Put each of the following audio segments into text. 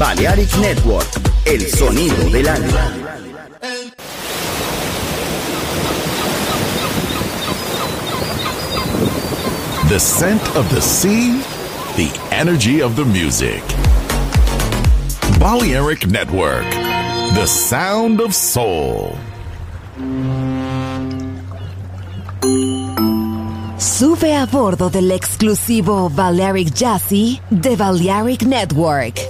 Balearic Network, el sonido del alma. The scent of the sea, the energy of the music. Balearic Network, the sound of soul. Sube a bordo del exclusivo Balearic Jazzy de Balearic Network.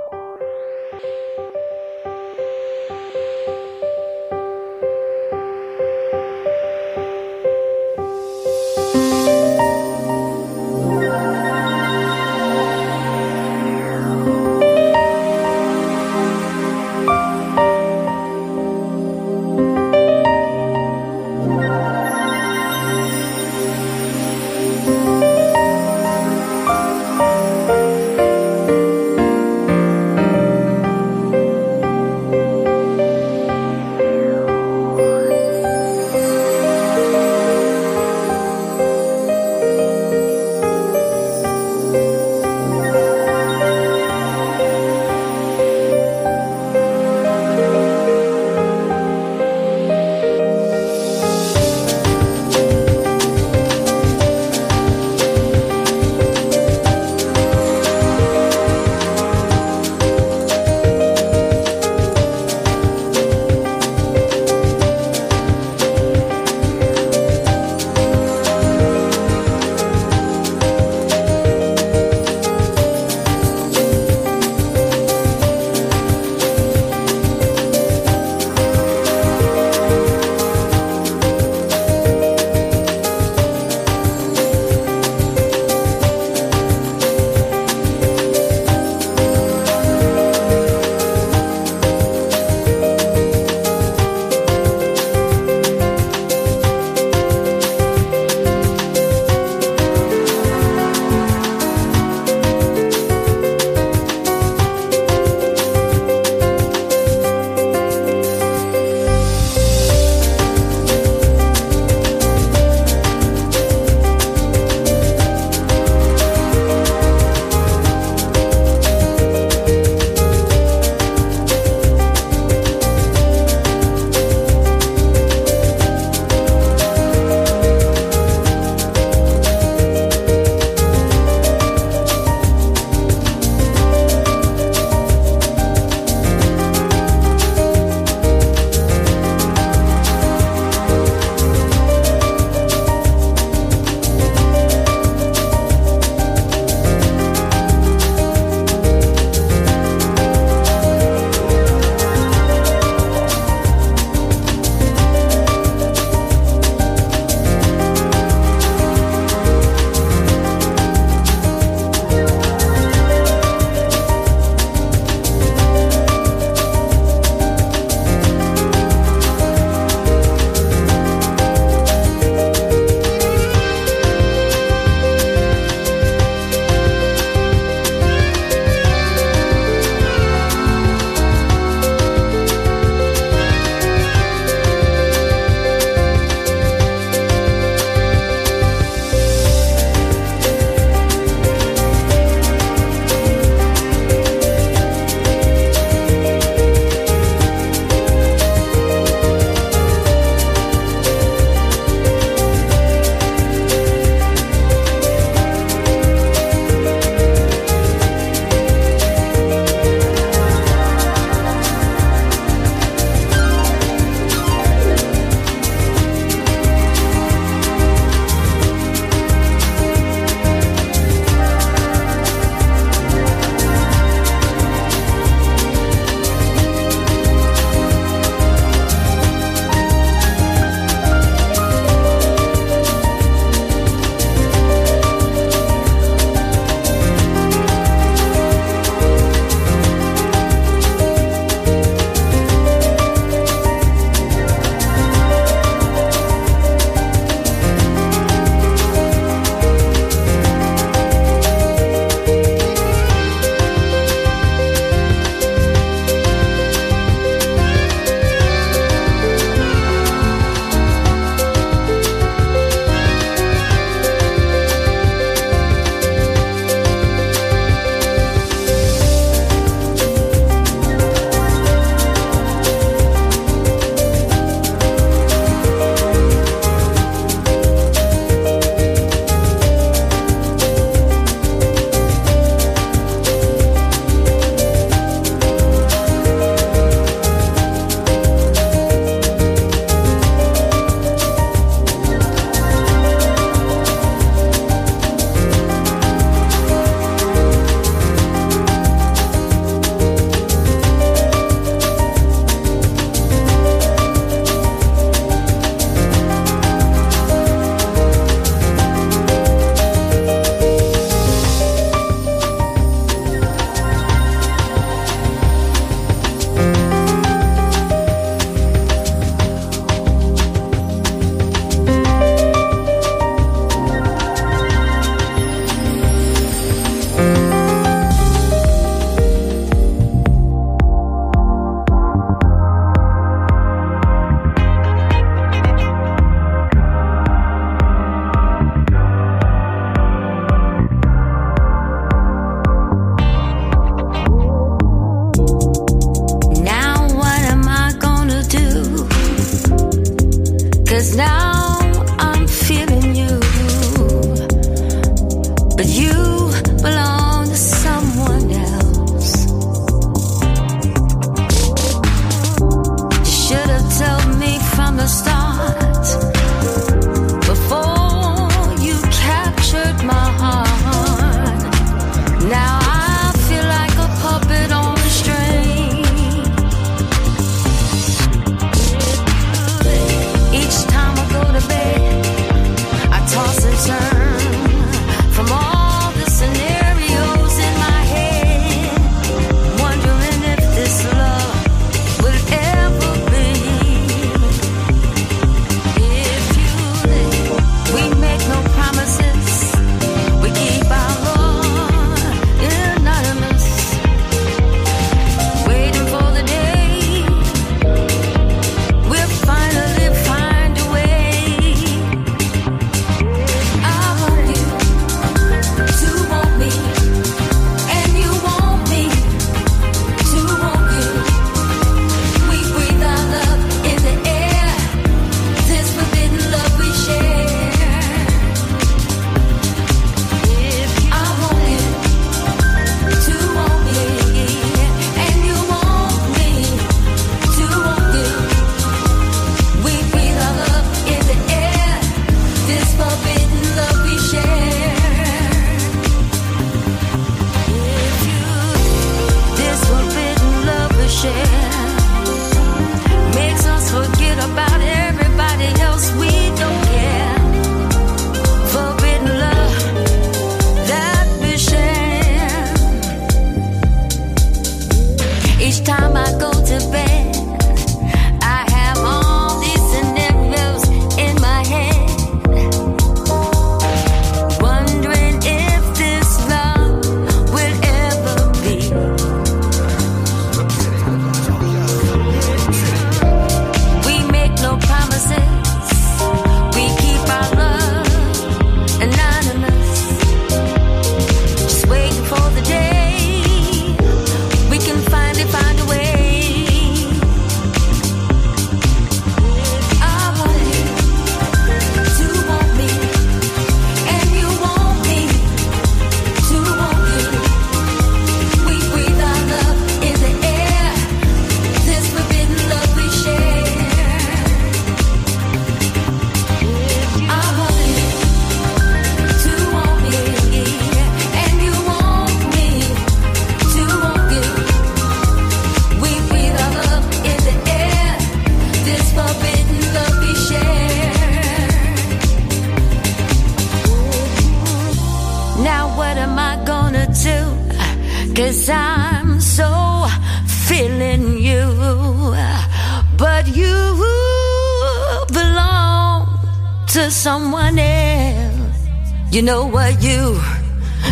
You know what you,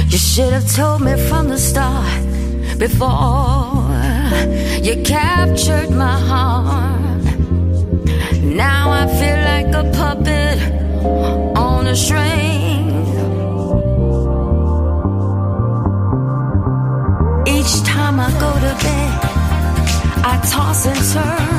you should have told me from the start before you captured my heart. Now I feel like a puppet on a string. Each time I go to bed, I toss and turn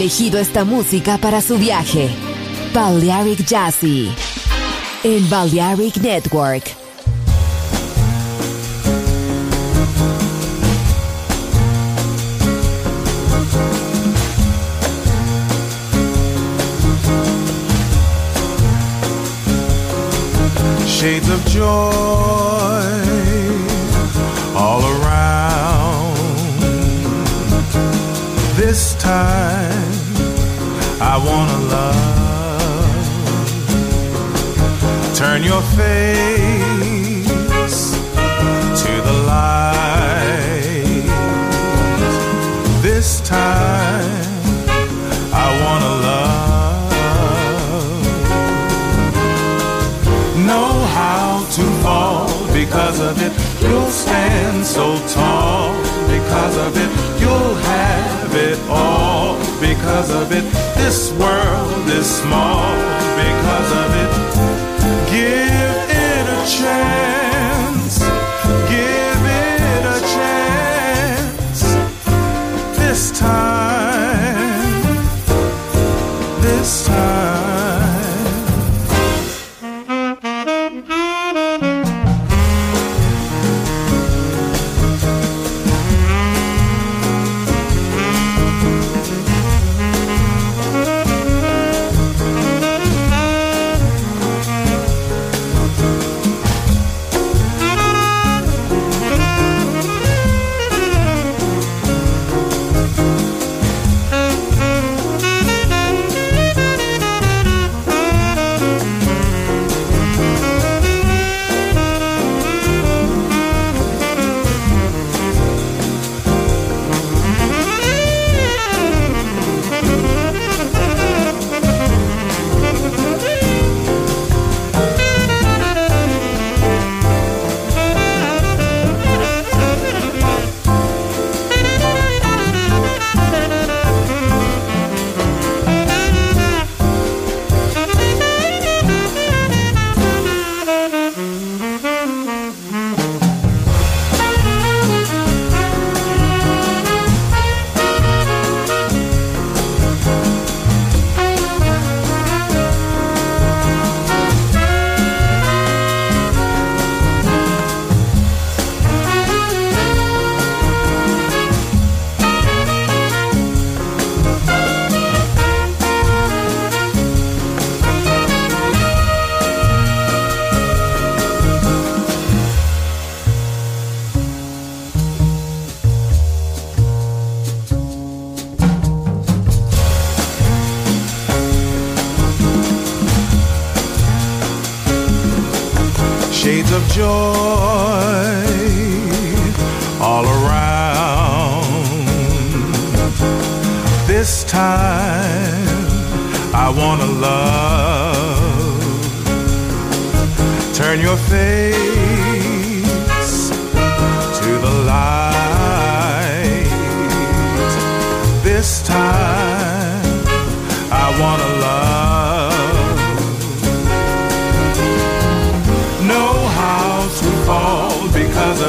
Elegido esta música para su viaje. Balearic Jazzy. En Balearic Network. shades of joy all around. This time I wanna love. Turn your face to the light. This time I wanna love. Know how to fall because of it. You'll stand so tall because of it. You'll have it all because of it. This world is small because of it. Give it a chance.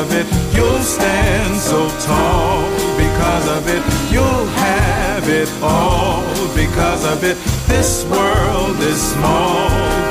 Of it. You'll stand so tall because of it. You'll have it all because of it. This world is small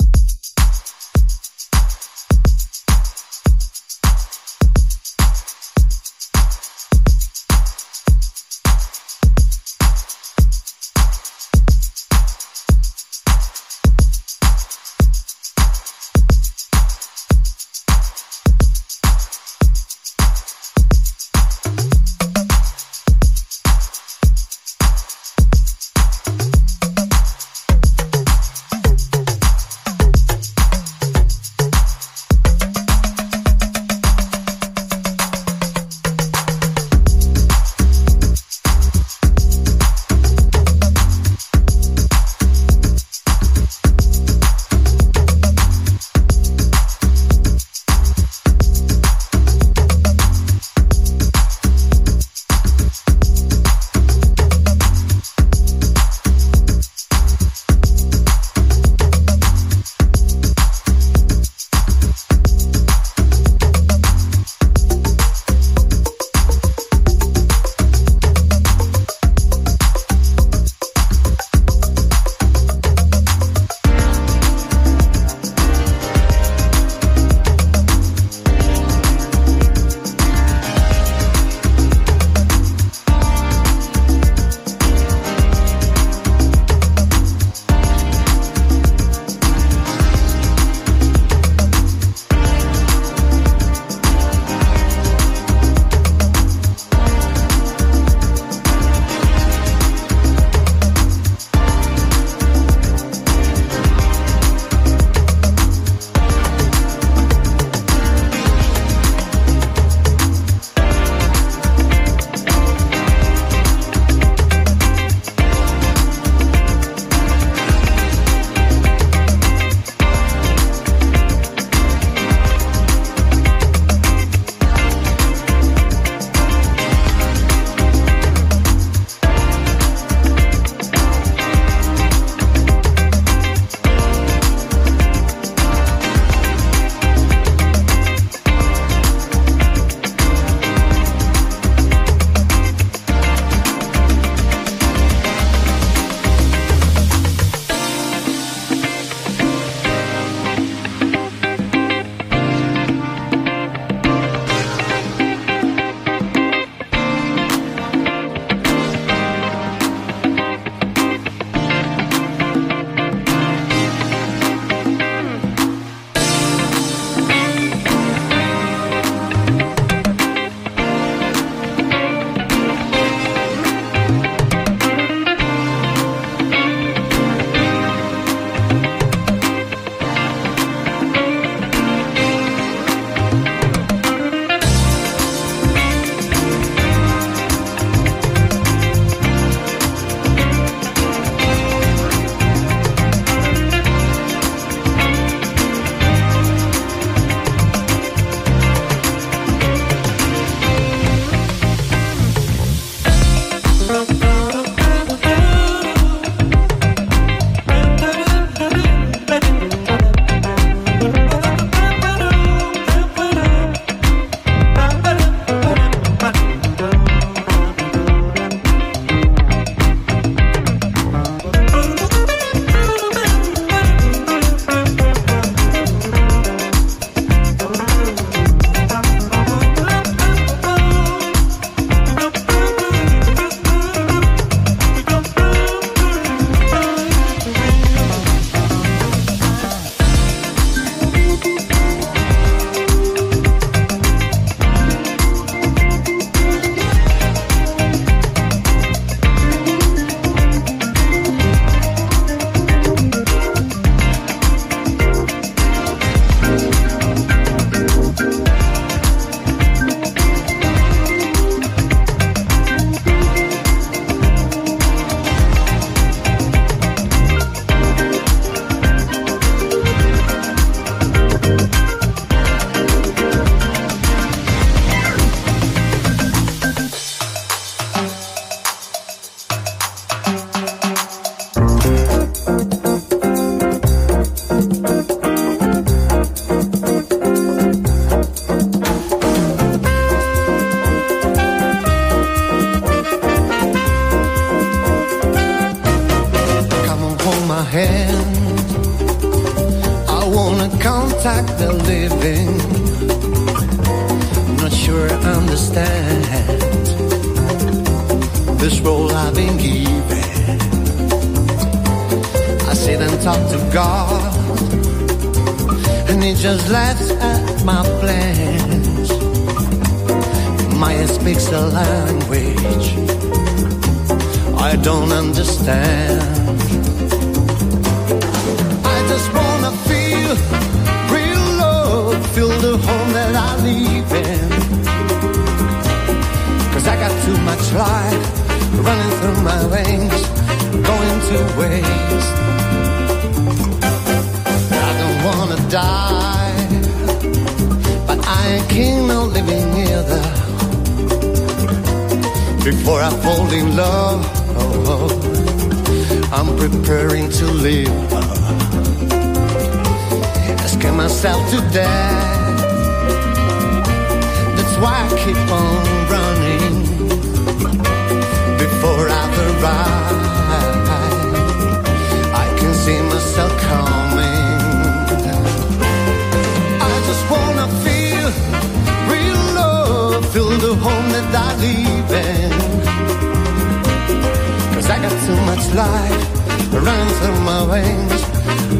Life running through my veins,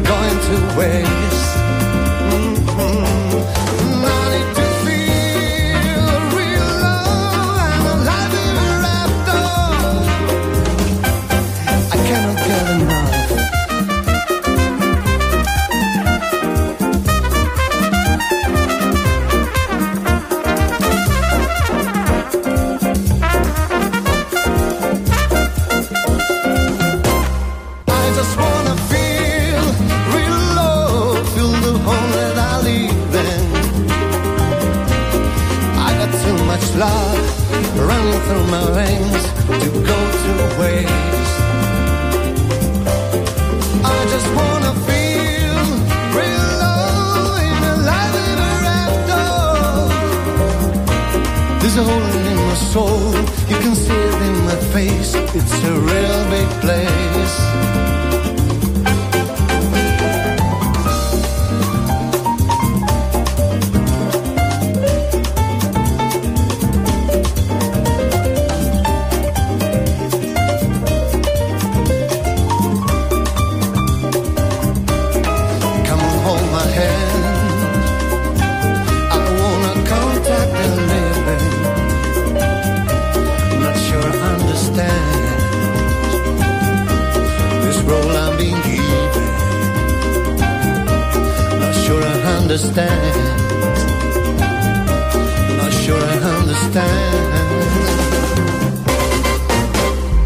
going to waste.